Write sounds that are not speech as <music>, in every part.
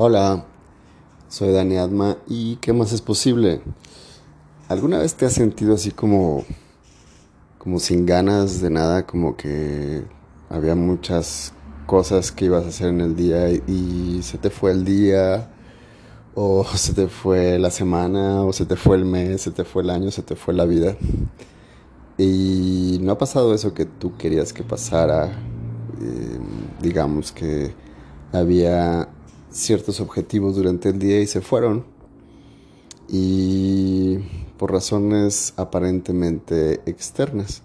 Hola, soy Dani Adma y ¿qué más es posible? ¿Alguna vez te has sentido así como como sin ganas de nada, como que había muchas cosas que ibas a hacer en el día y se te fue el día o <laughs> se te fue la semana o se te fue el mes, se te fue el año, se te fue la vida? Y no ha pasado eso que tú querías que pasara, eh, digamos que había ciertos objetivos durante el día y se fueron. Y por razones aparentemente externas.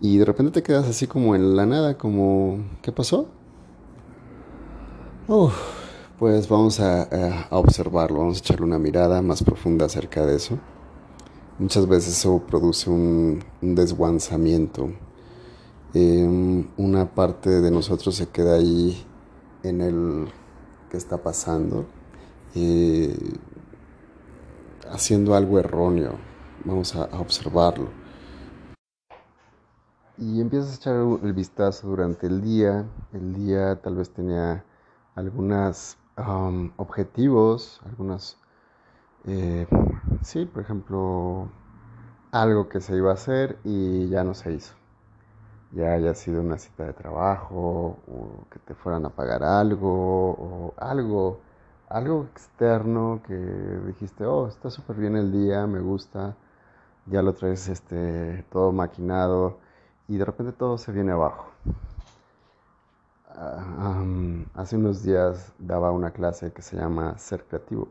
Y de repente te quedas así como en la nada, como, ¿qué pasó? pues vamos a, observarlo, vamos a echarle una mirada más profunda acerca de eso. Muchas veces eso produce un, desguanzamiento. Em, una parte de nosotros se queda ahí en el que está pasando, haciendo algo erróneo. Vamos a, observarlo. Y empiezas a echar el vistazo durante el día. El día tal vez tenía algunos um, objetivos, algunas, eh, sí, por ejemplo, algo que se iba a hacer y ya no se hizo ya haya sido una cita de trabajo o que te fueran a pagar algo o algo, algo externo que dijiste, oh, está súper bien el día, me gusta, ya lo traes este, todo maquinado y de repente todo se viene abajo. Ah, hace unos días daba una clase que se llama Ser Creativo.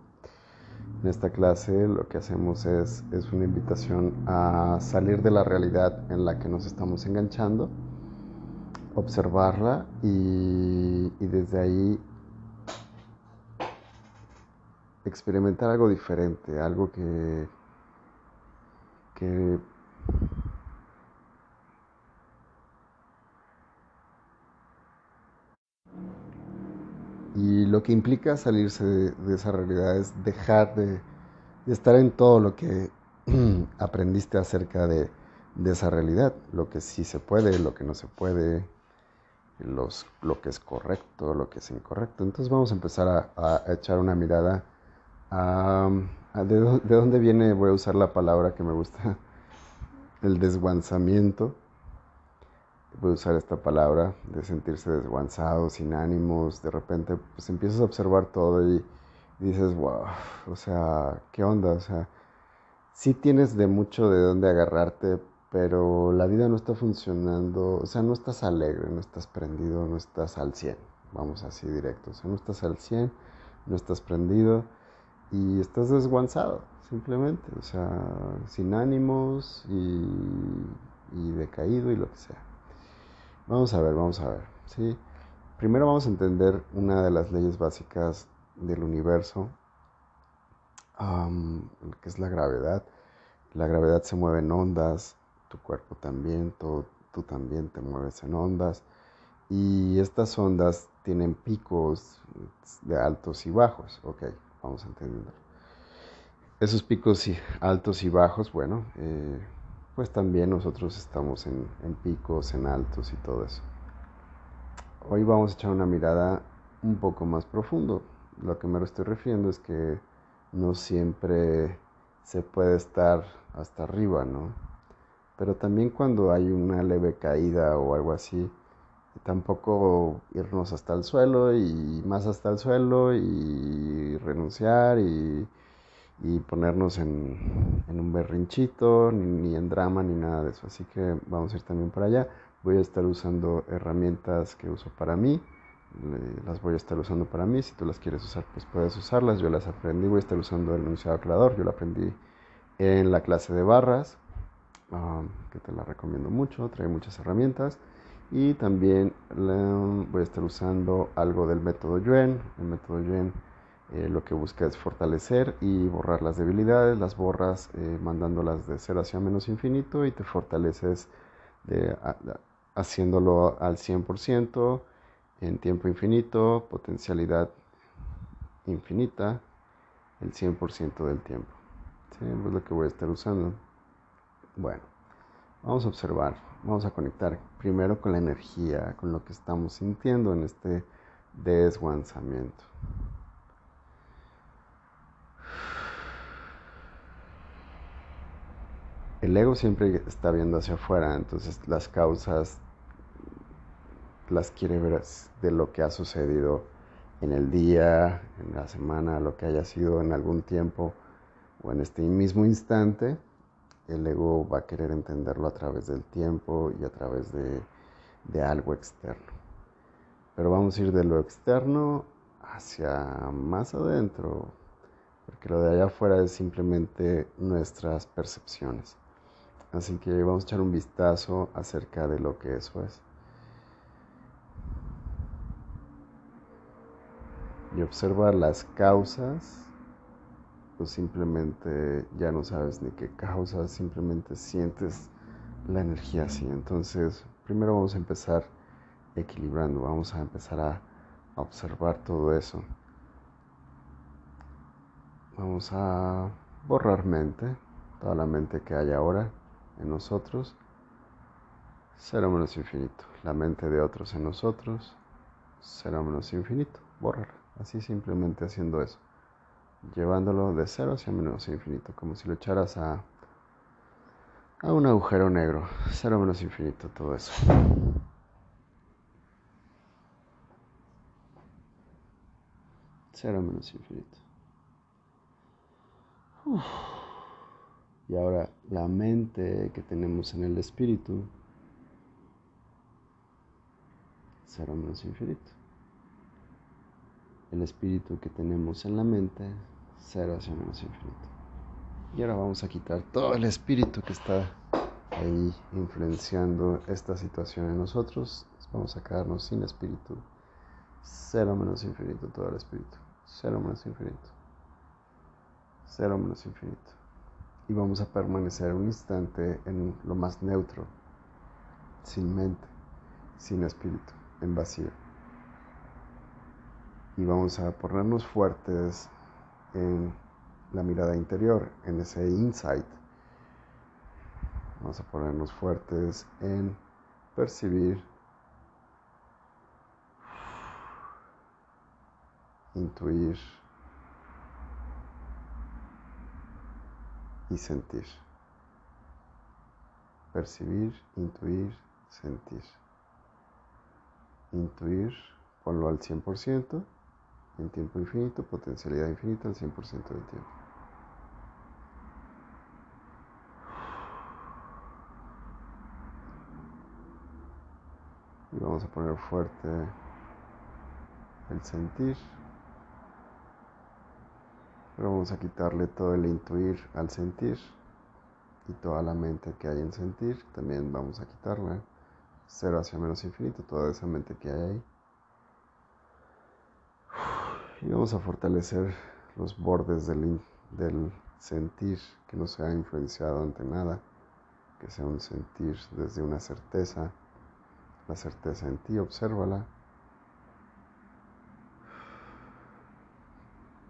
En esta clase lo que hacemos es, es una invitación a salir de la realidad en la que nos estamos enganchando, observarla y, desde ahí experimentar algo diferente, algo que, que Y lo que implica salirse de, esa realidad es dejar de, estar en todo lo que <clears throat> aprendiste acerca de, esa realidad, lo que sí se puede, lo que no se puede, los, lo que es correcto, lo que es incorrecto. Entonces vamos a empezar a, echar una mirada a, de, de, dónde viene, voy a usar la palabra que me gusta, <laughs> el desguanzamiento voy a usar esta palabra, de sentirse desguanzado, sin ánimos, de repente pues empiezas a observar todo y, dices, wow, o sea, ¿qué onda? O sea, sí tienes de mucho de dónde agarrarte, pero la vida no está funcionando, o sea, no estás alegre, no estás prendido, no estás al 100, vamos así directo, o sea, no estás al 100, no estás prendido y estás desguanzado, simplemente, o sea, sin ánimos y, y decaído y lo que sea. Vamos a ver, vamos a ver. ¿sí? Primero vamos a entender una de las leyes básicas del universo, que es la gravedad. La gravedad se mueve en ondas, tu cuerpo también, tú, también te mueves en ondas. Y estas ondas tienen picos de altos y bajos. Ok, vamos a entender. Esos picos altos y bajos, bueno, eh, pues también nosotros estamos en, picos, en altos y todo eso. Hoy vamos a echar una mirada un poco más profundo. Lo que me estoy refiriendo es que no siempre se puede estar hasta arriba, ¿no? Pero también cuando hay una leve caída o algo así, tampoco irnos hasta el suelo y más hasta el suelo y renunciar y y ponernos en, un berrinchito, ni, en drama, ni nada de eso. Así que vamos a ir también para allá. Voy a estar usando herramientas que uso para mí. Las voy a estar usando para mí. Si tú las quieres usar, pues puedes usarlas. Yo las aprendí. Voy a estar usando el enunciado creador. Yo lo aprendí en la clase de barras, um, que te la recomiendo mucho. Trae muchas herramientas. Y también voy a estar usando algo del método Yuen. El método Yuen eh, lo que busca es fortalecer y borrar las debilidades, las borras eh, mandándolas de cero hacia menos infinito y te fortaleces haciéndolo al 100% en tiempo infinito, potencialidad infinita, el 100% del tiempo. Es lo que voy a estar usando. Bueno, vamos a observar, vamos a conectar primero con la energía, con lo que estamos sintiendo en este desguanzamiento. El ego siempre está viendo hacia afuera, entonces las causas las quiere ver de lo que ha sucedido en el día, en la semana, lo que haya sido en algún tiempo o en este mismo instante, el ego va a querer entenderlo a través del tiempo y a través de, de algo externo. Pero vamos a ir de lo externo hacia más adentro, porque lo de allá afuera es simplemente nuestras percepciones. Así que vamos a echar un vistazo acerca de lo que eso es. Y observar las causas, pues simplemente ya no sabes ni qué causas, simplemente sientes la energía así. Entonces, primero vamos a empezar equilibrando, vamos a empezar a observar todo eso. Vamos a borrar mente, toda la mente que hay ahora en nosotros, cero menos infinito. La mente de otros en nosotros, cero menos infinito. Borrar, así simplemente haciendo eso. Llevándolo de cero hacia menos infinito, como si lo echaras a, a un agujero negro. Cero menos infinito, todo eso. Cero menos infinito. Y ahora la mente que tenemos en el espíritu, cero menos infinito. El espíritu que tenemos en la mente, cero hacia menos infinito. Y ahora vamos a quitar todo el espíritu que está ahí influenciando esta situación en nosotros. Vamos a quedarnos sin espíritu. Cero menos infinito, todo el espíritu. Cero menos infinito. Cero menos infinito. Y vamos a permanecer un instante en lo más neutro, sin mente, sin espíritu, en vacío. Y vamos a ponernos fuertes en la mirada interior, en ese insight. Vamos a ponernos fuertes en percibir intuir y sentir. Percibir, intuir, sentir. Intuir, ponlo al 100%, en tiempo infinito, potencialidad infinita al 100% del tiempo. Y vamos a poner fuerte el sentir. Pero vamos a quitarle todo el intuir al sentir y toda la mente que hay en sentir. También vamos a quitarle cero hacia menos infinito, toda esa mente que hay ahí. Y vamos a fortalecer los bordes del, del sentir, que no sea influenciado ante nada, que sea un sentir desde una certeza. La certeza en ti, obsérvala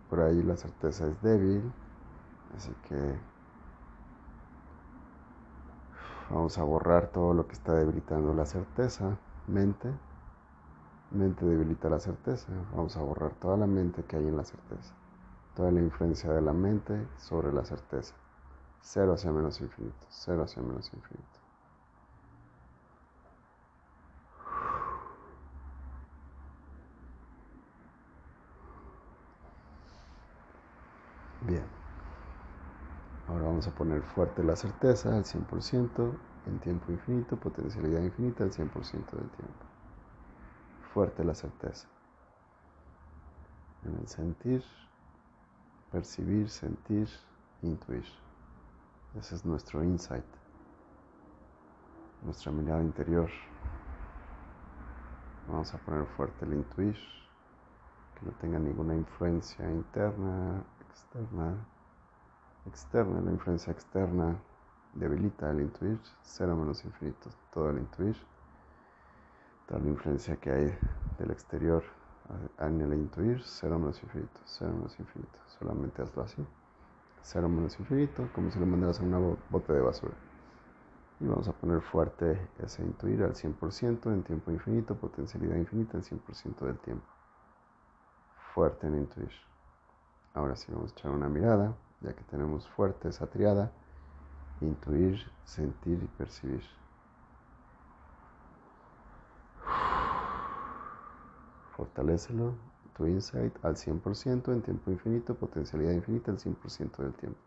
Por ahí la certeza es débil, así que vamos a borrar todo lo que está debilitando la certeza, mente. Mente debilita la certeza, vamos a borrar toda la mente que hay en la certeza, toda la influencia de la mente sobre la certeza. Cero hacia menos infinito, cero hacia menos infinito. Bien. Ahora vamos a poner fuerte la certeza al 100%, en tiempo infinito, potencialidad infinita al 100% del tiempo. Fuerte la certeza. En el sentir, percibir, sentir, intuir. Ese es nuestro insight, nuestra mirada interior. Vamos a poner fuerte el intuir, que no tenga ninguna influencia interna externa, externa, la influencia externa debilita el intuir, cero menos infinito, todo el intuir, toda la influencia que hay del exterior en el intuir, cero menos infinito, cero menos infinito, solamente hazlo así, cero menos infinito, como si lo mandaras a una bote de basura. Y vamos a poner fuerte ese intuir al 100% en tiempo infinito, potencialidad infinita al 100% del tiempo. Fuerte en intuir. Ahora sí vamos a echar una mirada, ya que tenemos fuerte esa triada. intuir, sentir y percibir. <sighs> Fortalécelo, tu insight al 100% en tiempo infinito, potencialidad infinita al 100% del tiempo.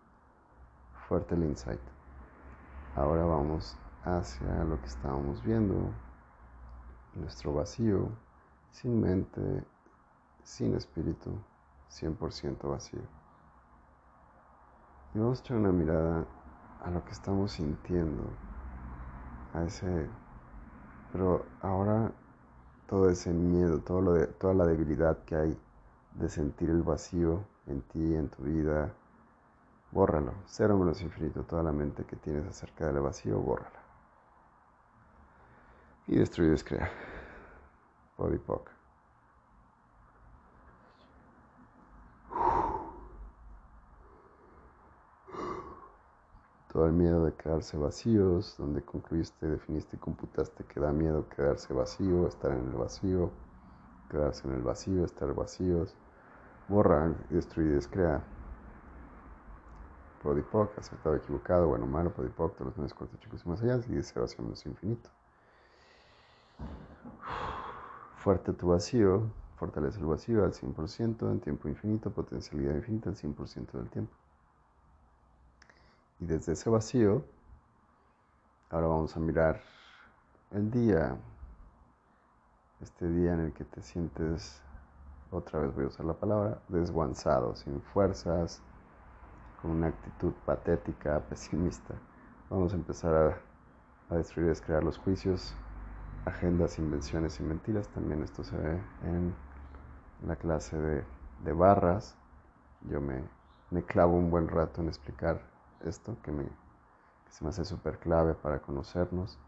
Fuerte el insight. Ahora vamos hacia lo que estábamos viendo, nuestro vacío, sin mente, sin espíritu, 100% vacío. Y vamos a echar una mirada a lo que estamos sintiendo, a ese, pero ahora todo ese miedo, todo lo toda la debilidad que hay de sentir el vacío en ti, en tu vida, Bórralo. Cero menos infinito. Toda la mente que tienes acerca del vacío, bórrala. Y destruye y descrea. Podipoc. Todo el miedo de quedarse vacíos, donde concluiste, definiste y computaste que da miedo quedarse vacío, estar en el vacío, quedarse en el vacío, estar vacíos. Borra, destruye y descrea. Podipoc, acertado, equivocado, bueno, malo, Podipoc, todos los nueve cortos, chicos y más allá, y de cero hacia menos infinito. Fuerte tu vacío, fortalece el vacío al 100%, en tiempo infinito, potencialidad infinita al 100% del tiempo. Y desde ese vacío, ahora vamos a mirar el día, este día en el que te sientes, otra vez voy a usar la palabra, desguanzado, sin fuerzas, con una actitud patética, pesimista. Vamos a empezar a, destruir y descrear los juicios, agendas, invenciones y mentiras. También esto se ve en la clase de, barras. Yo me, me, clavo un buen rato en explicar esto, que, me, que se me hace súper clave para conocernos,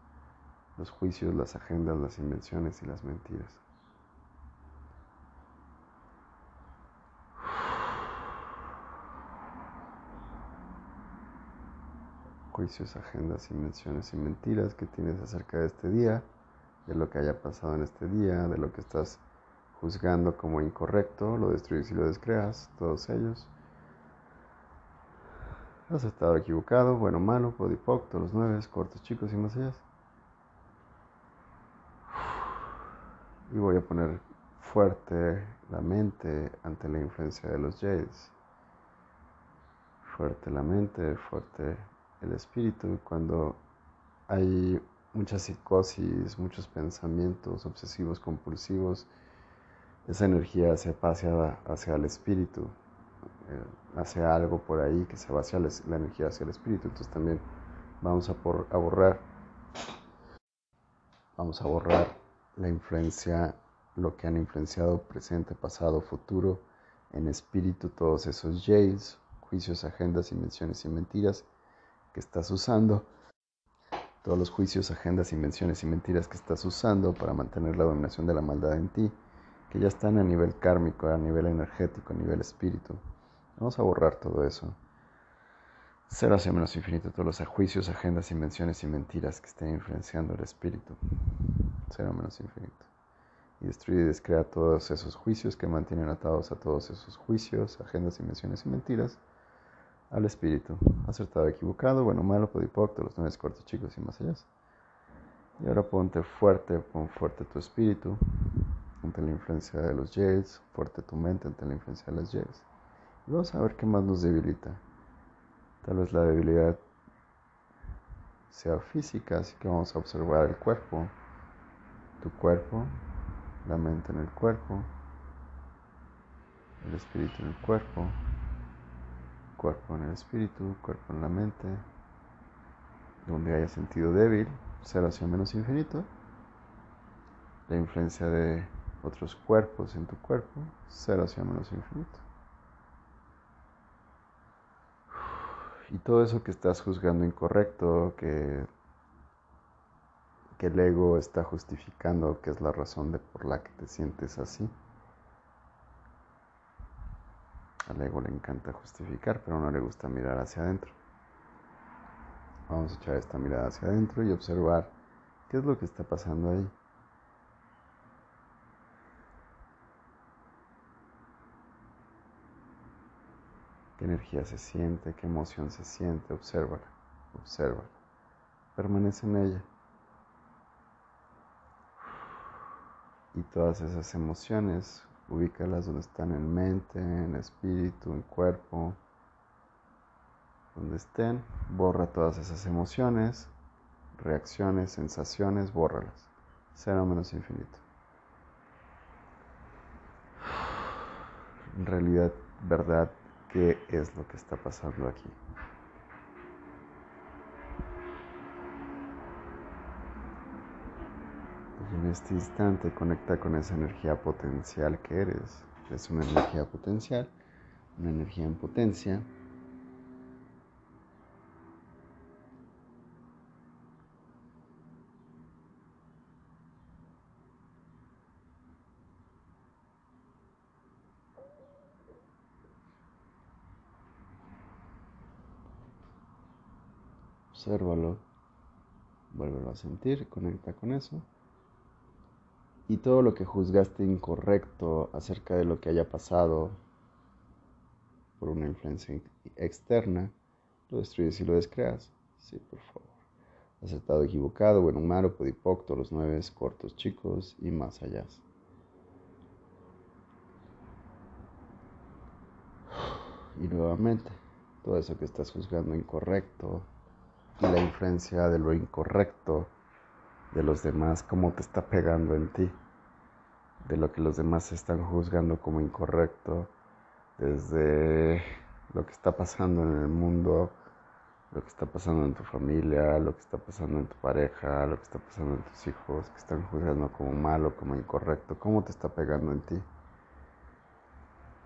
los juicios, las agendas, las invenciones y las mentiras. juicios, agendas, invenciones y mentiras que tienes acerca de este día, de lo que haya pasado en este día, de lo que estás juzgando como incorrecto, lo destruyes y lo descreas, todos ellos. Has estado equivocado, bueno, malo, podipoc, los nueve, cortos, chicos y más allá. <sighs> Y voy a poner fuerte la mente ante la influencia de los Jades. Fuerte la mente, fuerte el espíritu cuando hay mucha psicosis, muchos pensamientos obsesivos compulsivos, esa energía se pasa hacia el espíritu, eh, hace algo por ahí que se va hacia la energía hacia el espíritu. Entonces también vamos a borrar, vamos a borrar la influencia, lo que han influenciado presente, pasado, futuro, en espíritu, todos esos jails, juicios, agendas, invenciones y mentiras que estás usando, todos los juicios, agendas, invenciones y mentiras que estás usando para mantener la dominación de la maldad en ti, que ya están a nivel kármico, a nivel energético, a nivel espíritu. Vamos a borrar todo eso. Cero hacia menos infinito, todos los juicios, agendas, invenciones y mentiras que estén influenciando el espíritu. Cero menos infinito. Y destruye y descrea todos esos juicios que mantienen atados a todos esos juicios, agendas, invenciones y mentiras al espíritu. Acertado, equivocado, bueno, malo, podipoc, los nueve cortos, chicos y más allá. Y ahora ponte fuerte, pon fuerte tu espíritu ante la influencia de los Jades, fuerte tu mente ante la influencia de los Jades. Vamos a ver qué más nos debilita. Tal vez la debilidad sea física, así que vamos a observar el cuerpo, tu cuerpo, la mente en el cuerpo, el espíritu en el cuerpo, cuerpo en el espíritu, cuerpo en la mente, donde haya sentido débil, cero hacia menos infinito, la influencia de otros cuerpos en tu cuerpo, cero hacia menos infinito. Y todo eso que estás juzgando incorrecto, que, que el ego está justificando, que es la razón de por la que te sientes así. Al ego le encanta justificar, pero no le gusta mirar hacia adentro. Vamos a echar esta mirada hacia adentro y observar qué es lo que está pasando ahí. ¿Qué energía se siente? ¿Qué emoción se siente? Obsérvala. observa, permanece en ella. Y todas esas emociones, ubícalas donde están en mente, en espíritu, en cuerpo, donde estén, borra todas esas emociones, reacciones, sensaciones, bórralas. Cero menos infinito. En realidad, verdad, ¿qué es lo que está pasando aquí? Y en este instante conecta con esa energía potencial que eres. Es una energía potencial, una energía en potencia Obsérvalo, vuélvelo a sentir, conecta con eso. Y todo lo que juzgaste incorrecto acerca de lo que haya pasado por una influencia externa, lo destruyes y lo descreas. Sí, por favor. Acertado, equivocado, bueno, malo, podipocto, los nueve cortos, chicos y más allá. Y nuevamente, todo eso que estás juzgando incorrecto, y la influencia de lo incorrecto de los demás, cómo te está pegando en ti, de lo que los demás están juzgando como incorrecto, desde lo que está pasando en el mundo, lo que está pasando en tu familia, lo que está pasando en tu pareja, lo que está pasando en tus hijos, que están juzgando como malo, como incorrecto, cómo te está pegando en ti.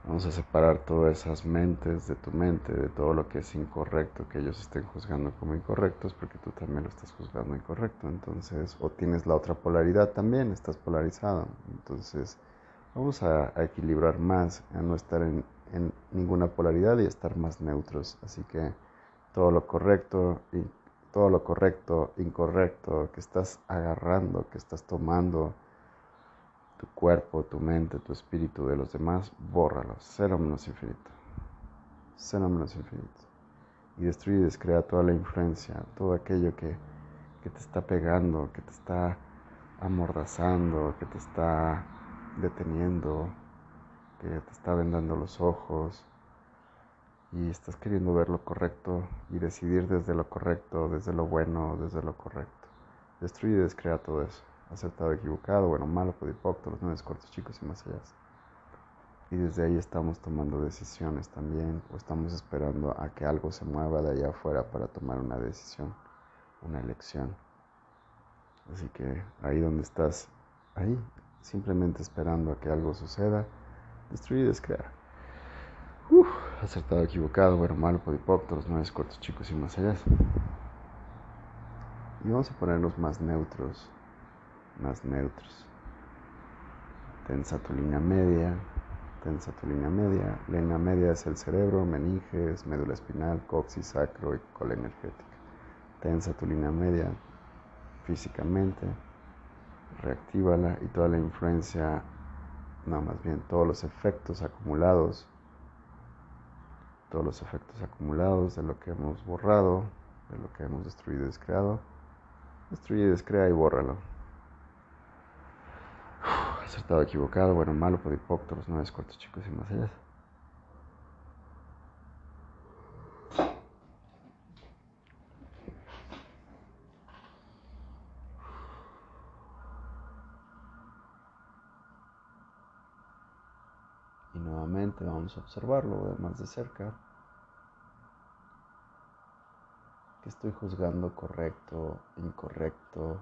Vamos a separar todas esas mentes de tu mente, de todo lo que es incorrecto, que ellos estén juzgando como incorrectos, porque tú también lo estás juzgando incorrecto. Entonces, o tienes la otra polaridad también, estás polarizado. Entonces, vamos a, equilibrar más, a no estar en, en, ninguna polaridad y estar más neutros. Así que todo lo correcto y todo lo correcto, incorrecto que estás agarrando, que estás tomando, tu cuerpo, tu mente, tu espíritu de los demás, bórralos, cero menos infinito, cero menos infinito. Y destruye y descrea toda la influencia, todo aquello que, que te está pegando, que te está amordazando, que te está deteniendo, que te está vendando los ojos y estás queriendo ver lo correcto y decidir desde lo correcto, desde lo bueno, desde lo correcto. Destruye y descrea todo eso acertado, equivocado, bueno, malo, podipocto, los nueve cortos chicos y más allá. Y desde ahí estamos tomando decisiones también, o estamos esperando a que algo se mueva de allá afuera para tomar una decisión, una elección. Así que ahí donde estás, ahí, simplemente esperando a que algo suceda, destruir y descrear. Acertado, equivocado, bueno, malo, podipocto, los nueve cortos chicos y más allá. Y vamos a ponernos más neutros más neutros. Tensa tu línea media, tensa tu línea media. Línea media es el cerebro, meninges, médula espinal, coxis, sacro y cola energética. Tensa tu línea media físicamente, reactívala y toda la influencia, no, más bien todos los efectos acumulados, todos los efectos acumulados de lo que hemos borrado, de lo que hemos destruido y descreado, destruye, descrea y bórralo acertado, equivocado, bueno, malo, podipópteros, nueve cortos chicos y más allá. Y nuevamente vamos a observarlo más de cerca. Que estoy juzgando correcto, incorrecto,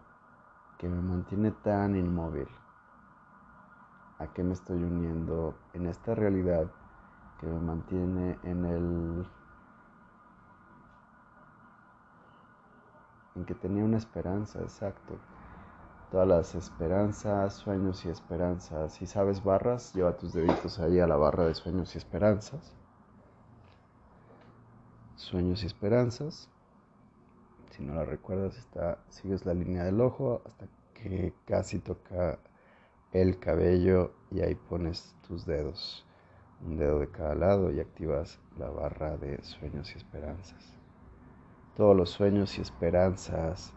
que me mantiene tan inmóvil a qué me estoy uniendo en esta realidad que me mantiene en el en que tenía una esperanza, exacto. Todas las esperanzas, sueños y esperanzas. Si sabes barras, lleva tus deditos ahí a la barra de sueños y esperanzas. Sueños y esperanzas. Si no la recuerdas, está, sigues la línea del ojo hasta que casi toca el cabello y ahí pones tus dedos, un dedo de cada lado y activas la barra de sueños y esperanzas. todos los sueños y esperanzas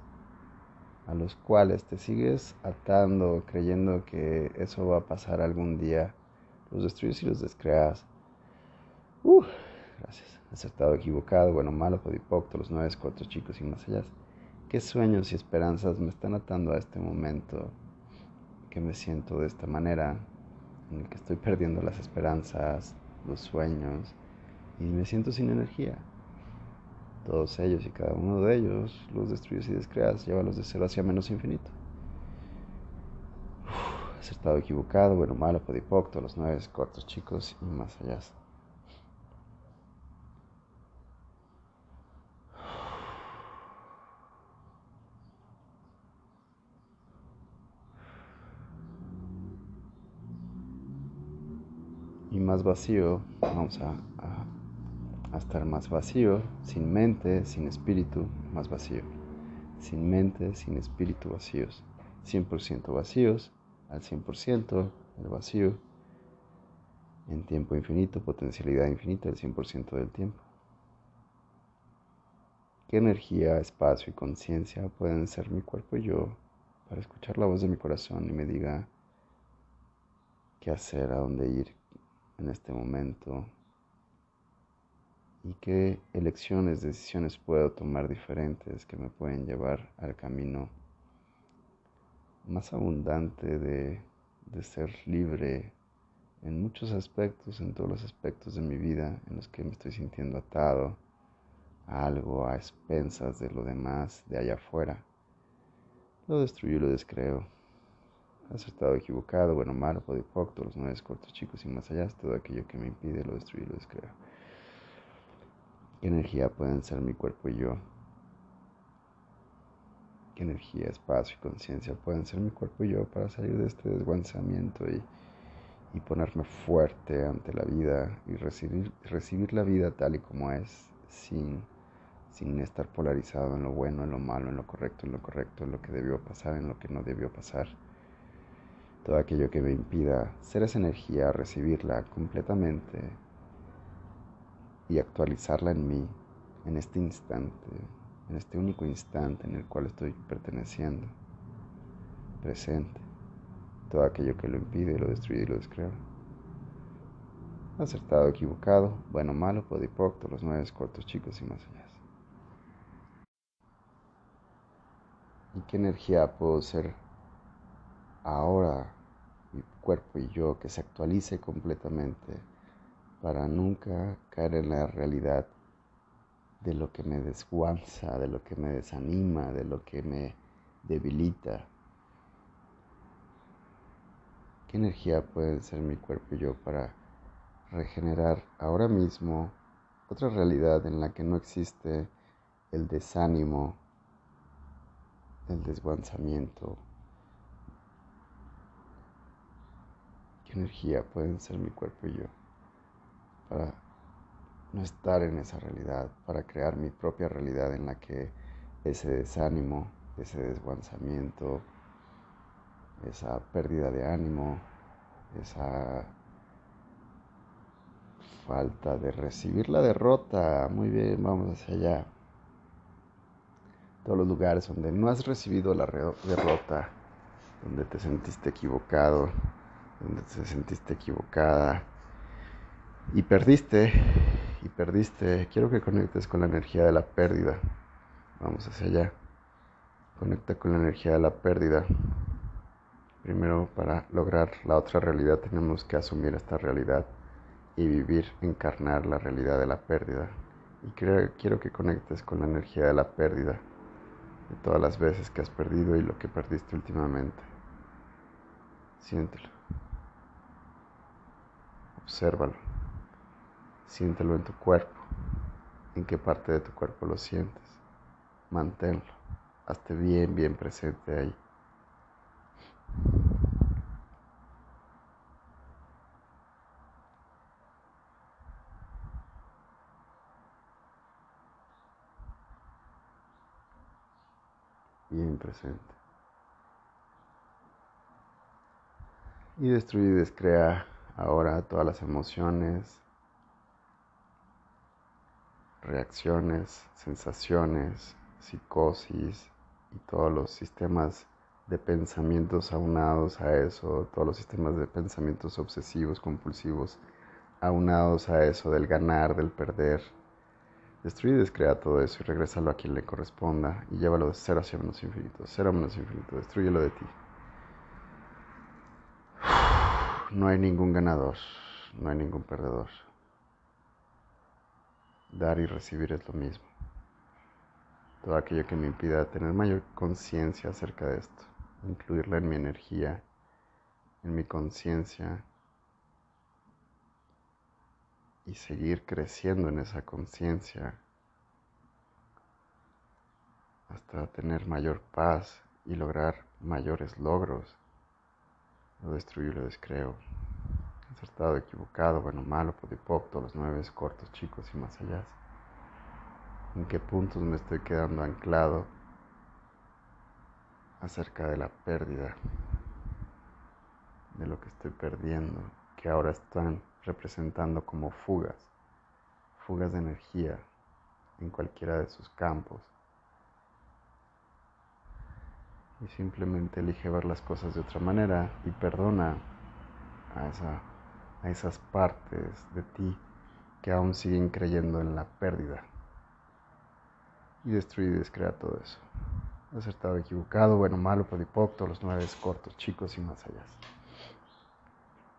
a los cuales te sigues atando, creyendo que eso va a pasar algún día, los destruyes y los descreas. Uh, gracias. Acertado, equivocado, bueno, malo, podipocto, los nueve, cuatro chicos y más allá. ¿Qué sueños y esperanzas me están atando a este momento que me siento de esta manera, en el que estoy perdiendo las esperanzas, los sueños y me siento sin energía? Todos ellos y cada uno de ellos, los destruyes y descreas, llévalos de cero hacia menos infinito. Uf, acertado, equivocado, bueno, malo, podipocto, los nueve cortos chicos y más allá. y más vacío, vamos a, estar más vacío, sin mente, sin espíritu, más vacío. Sin mente, sin espíritu vacíos. 100% vacíos, al 100% el vacío. En tiempo infinito, potencialidad infinita, el 100% del tiempo. ¿Qué energía, espacio y conciencia pueden ser mi cuerpo y yo para escuchar la voz de mi corazón y me diga qué hacer, a dónde ir en este momento, y qué elecciones, decisiones puedo tomar diferentes que me pueden llevar al camino más abundante de, de, ser libre en muchos aspectos, en todos los aspectos de mi vida en los que me estoy sintiendo atado a algo, a expensas de lo demás, de allá afuera. Lo destruyo y lo descreo. Acertado, equivocado, bueno, malo, podipocto, los nueve cortos, chicos y más allá, todo aquello que me impide, lo destruyo y lo descreo. ¿Qué energía pueden ser mi cuerpo y yo? ¿Qué energía, espacio y conciencia pueden ser mi cuerpo y yo para salir de este desguanzamiento y, y ponerme fuerte ante la vida y recibir, recibir la vida tal y como es, sin, sin estar polarizado en lo bueno, en lo malo, en lo correcto, en lo correcto, en lo que debió pasar, en lo que no debió pasar? Todo aquello que me impida ser esa energía, recibirla completamente y actualizarla en mí, en este instante, en este único instante en el cual estoy perteneciendo, presente, todo aquello que lo impide, lo destruye y lo descreo. Acertado, equivocado, bueno, malo, podipocto, los nueve cortos, chicos y más allá. ¿Y qué energía puedo ser ahora, mi cuerpo y yo, que se actualice completamente? para nunca caer en la realidad de lo que me desguanza, de lo que me desanima, de lo que me debilita. ¿Qué energía puede ser mi cuerpo y yo para regenerar ahora mismo otra realidad en la que no existe el desánimo, el desguanzamiento? ¿Qué energía pueden ser mi cuerpo y yo? para no estar en esa realidad, para crear mi propia realidad en la que ese desánimo, ese desguanzamiento, esa pérdida de ánimo, esa falta de recibir la derrota, muy bien, vamos hacia allá. Todos los lugares donde no has recibido la derrota, donde te sentiste equivocado, donde te sentiste equivocada, y perdiste, y perdiste. Quiero que conectes con la energía de la pérdida. Vamos hacia allá. Conecta con la energía de la pérdida. Primero, para lograr la otra realidad, tenemos que asumir esta realidad y vivir, encarnar la realidad de la pérdida. Y quiero que conectes con la energía de la pérdida, de todas las veces que has perdido y lo que perdiste últimamente. Siéntelo. Obsérvalo. Siéntelo en tu cuerpo. ¿En qué parte de tu cuerpo lo sientes? Manténlo. Hazte bien, bien presente ahí. Bien presente. Y destruye y descrea ahora todas las emociones, reacciones, sensaciones, psicosis y todos los sistemas de pensamientos aunados a eso, todos los sistemas de pensamientos obsesivos, compulsivos, aunados a eso del ganar, del perder. Destruye y descrea todo eso y regrésalo a quien le corresponda y llévalo de cero hacia menos infinito, cero menos infinito, destruyelo de ti. No hay ningún ganador, no hay ningún perdedor. Dar y recibir es lo mismo. Todo aquello que me impida tener mayor conciencia acerca de esto, incluirla en mi energía, en mi conciencia y seguir creciendo en esa conciencia hasta tener mayor paz y lograr mayores logros. Lo destruyo y lo descreo acertado, equivocado, bueno, malo, todos los nueve cortos, chicos y más allá. ¿En qué puntos me estoy quedando anclado acerca de la pérdida, de lo que estoy perdiendo, que ahora están representando como fugas, fugas de energía en cualquiera de sus campos? Y simplemente elige ver las cosas de otra manera y perdona a esa a esas partes de ti que aún siguen creyendo en la pérdida. Y destruir y descrear todo eso. Acertado, equivocado, bueno, malo, podipocto, los nueve cortos, chicos y más allá.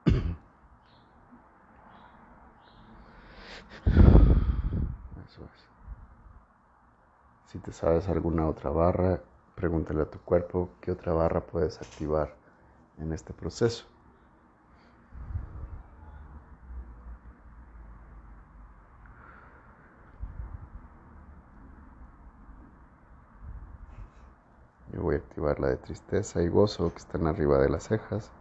<clears throat> Eso es. Si te sabes alguna otra barra, pregúntale a tu cuerpo qué otra barra puedes activar en este proceso. voy a activar la de tristeza y gozo que están arriba de las cejas,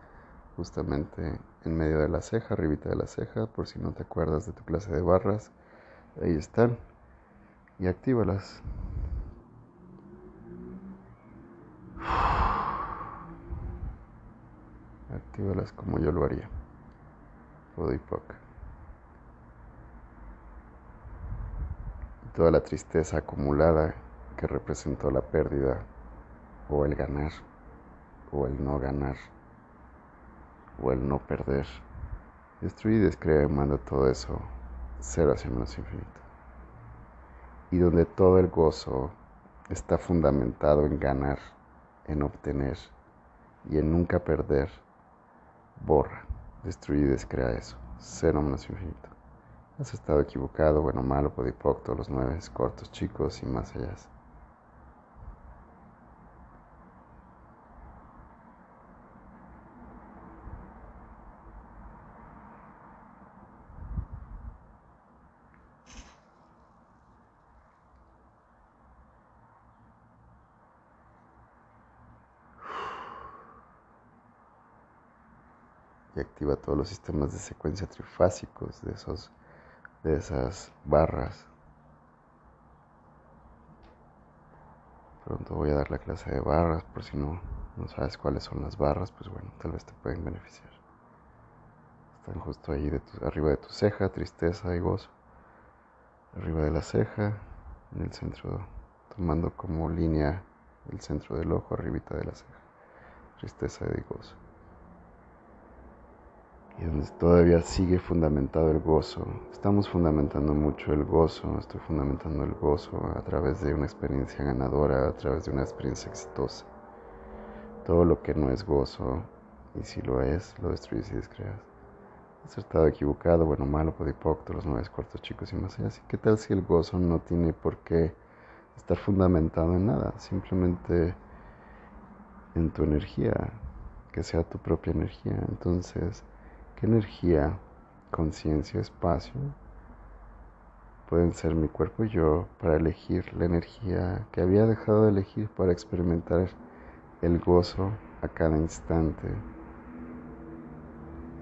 justamente en medio de la ceja, arribita de la ceja, por si no te acuerdas de tu clase de barras. Ahí están. Y actívalas. Actívalas como yo lo haría. Y toda la tristeza acumulada que representó la pérdida o el ganar, o el no ganar, o el no perder. Destruye y descree, manda todo eso cero hacia menos infinito. Y donde todo el gozo está fundamentado en ganar, en obtener y en nunca perder, borra, destruye y descrea eso, cero menos infinito. Has estado equivocado, bueno, malo, podipocto, los nueve cortos, chicos y más allá. y activa todos los sistemas de secuencia trifásicos de, esos, de esas barras. Pronto voy a dar la clase de barras por si no, no sabes cuáles son las barras, pues bueno, tal vez te pueden beneficiar. Están justo ahí arriba de tu ceja, tristeza y gozo. Arriba de la ceja, en el centro, tomando como línea el centro del ojo, arribita de la ceja. Tristeza y gozo y donde todavía sigue fundamentado el gozo. Estamos fundamentando mucho el gozo, estoy fundamentando el gozo a través de una experiencia ganadora, a través de una experiencia exitosa. Todo lo que no es gozo, y si lo es, lo destruyes y descreas. Acertado, equivocado, bueno, malo, podipocto, los nueve cuartos chicos y más allá. Así, ¿qué tal si el gozo no tiene por qué estar fundamentado en nada? Simplemente en tu energía, que sea tu propia energía. Entonces, ¿Qué energía, conciencia, espacio pueden ser mi cuerpo y yo para elegir la energía que había dejado de elegir para experimentar el gozo a cada instante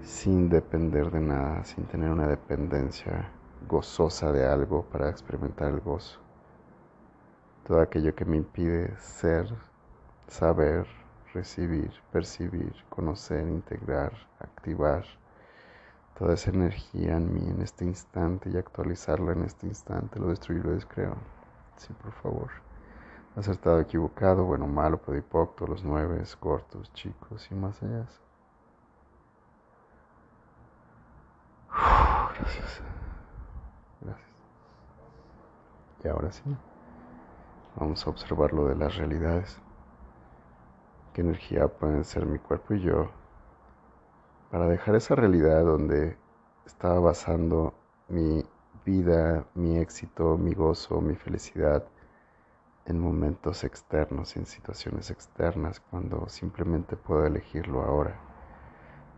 sin depender de nada, sin tener una dependencia gozosa de algo para experimentar el gozo. Todo aquello que me impide ser, saber, recibir, percibir, conocer, integrar, activar toda esa energía en mí en este instante y actualizarla en este instante, lo destruyo y lo descreo. Sí, por favor. Acertado, equivocado, bueno, malo, podipocto, los nueve, cortos, chicos y más allá. Gracias. Gracias. Y ahora sí, vamos a observar lo de las realidades. ¿Qué energía pueden ser mi cuerpo y yo para dejar esa realidad donde estaba basando mi vida, mi éxito, mi gozo, mi felicidad en momentos externos, en situaciones externas, cuando simplemente puedo elegirlo ahora.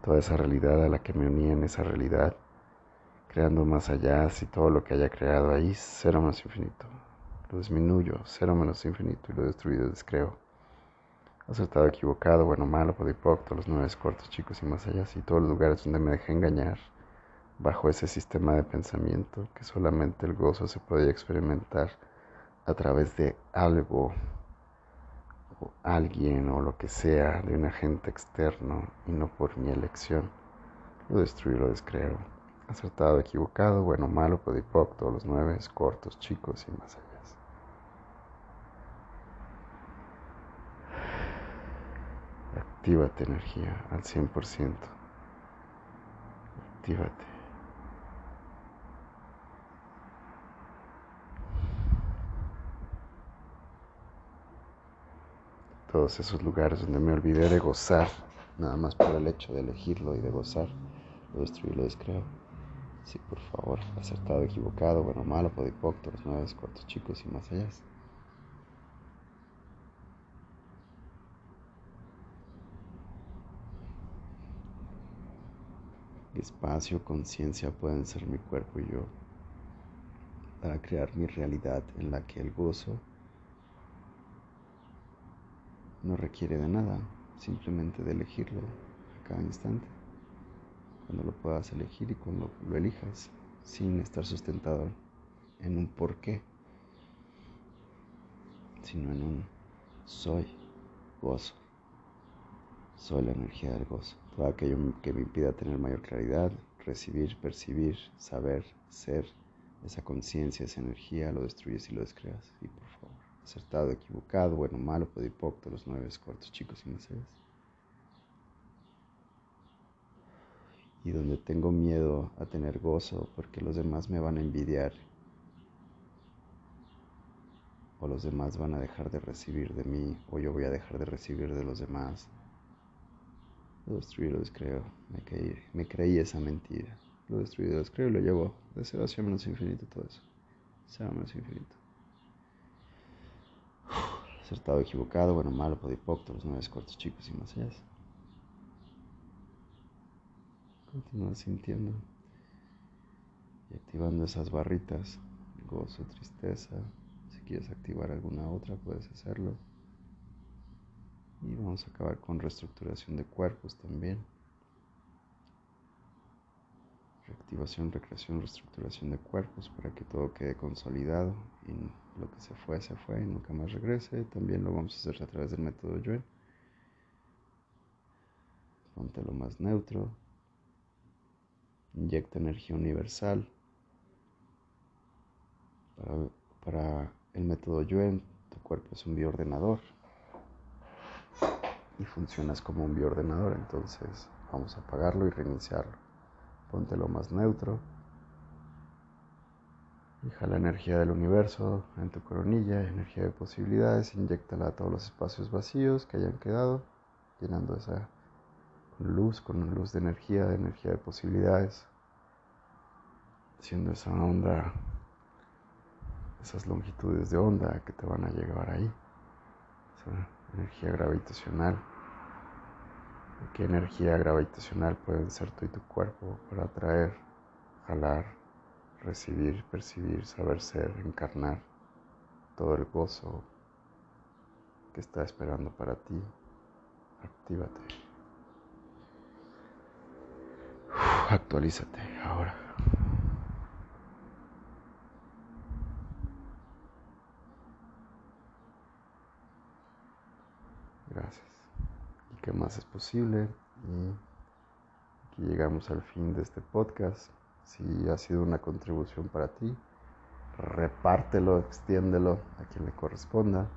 Toda esa realidad a la que me uní en esa realidad, creando más allá, si todo lo que haya creado ahí, cero menos infinito. Lo disminuyo, cero menos infinito y lo destruido descreo acertado, equivocado, bueno, malo, podipocto, los nueve cortos, chicos y más allá, y todos los lugares donde me dejé engañar bajo ese sistema de pensamiento que solamente el gozo se podía experimentar a través de algo o alguien o lo que sea de un agente externo y no por mi elección. Lo destruyo, lo descreo. Acertado, equivocado, bueno, malo, podipocto, los nueve cortos, chicos y más allá. Actívate energía al 100%. Actívate. Todos esos lugares donde me olvidé de gozar, nada más por el hecho de elegirlo y de gozar, lo destruí, lo descreo. Sí, por favor, acertado, equivocado, bueno, malo, podipocto, los nueve cortos chicos y más allá. Espacio, conciencia pueden ser mi cuerpo y yo para crear mi realidad en la que el gozo no requiere de nada, simplemente de elegirlo a cada instante. Cuando lo puedas elegir y cuando lo elijas, sin estar sustentado en un porqué, sino en un soy gozo. Soy la energía del gozo. Todo aquello que me impida tener mayor claridad, recibir, percibir, saber, ser, esa conciencia, esa energía, lo destruyes y lo descreas. Y por favor, acertado, equivocado, bueno, malo, podipocto, los nueve cortos, chicos y seres. Y donde tengo miedo a tener gozo porque los demás me van a envidiar o los demás van a dejar de recibir de mí o yo voy a dejar de recibir de los demás lo destruí, lo descreo. Me, creí, me creí esa mentira. Lo destruí, lo descreo y lo llevo de cero hacia menos infinito todo eso. Cero menos infinito. acertado, equivocado, bueno, malo, podipocto, los nueve cortos chicos y más allá. Continúa sintiendo y activando esas barritas, gozo, tristeza. Si quieres activar alguna otra, puedes hacerlo. Y vamos a acabar con reestructuración de cuerpos también. Reactivación, recreación, reestructuración de cuerpos para que todo quede consolidado y lo que se fue, se fue y nunca más regrese. También lo vamos a hacer a través del método Yuen. Ponte lo más neutro. Inyecta energía universal. Para, para el método Yuen, tu cuerpo es un bioordenador y funcionas como un bioordenador. Entonces vamos a apagarlo y reiniciarlo. Ponte lo más neutro. Deja la energía del universo en tu coronilla, energía de posibilidades, inyectala a todos los espacios vacíos que hayan quedado, llenando esa luz, con luz de energía, de energía de posibilidades, haciendo esa onda, esas longitudes de onda que te van a llevar ahí, esa energía gravitacional qué energía gravitacional pueden ser tú y tu cuerpo para atraer, jalar, recibir, percibir, saber ser, encarnar todo el gozo que está esperando para ti. Actívate. Actualízate ahora. Qué más es posible. Y aquí llegamos al fin de este podcast. Si ha sido una contribución para ti, repártelo, extiéndelo a quien le corresponda.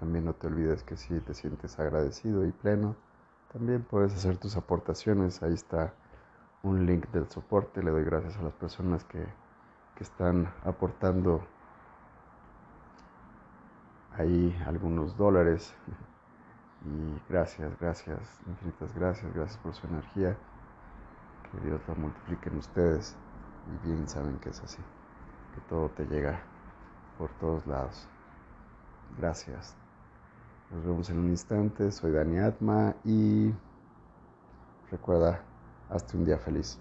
También no te olvides que si te sientes agradecido y pleno, también puedes hacer tus aportaciones. Ahí está un link del soporte. Le doy gracias a las personas que, que están aportando ahí algunos dólares. Y gracias, gracias, infinitas gracias, gracias por su energía. Que Dios la multiplique en ustedes. Y bien saben que es así. Que todo te llega por todos lados. Gracias. Nos vemos en un instante. Soy Dani Atma y recuerda, hazte un día feliz.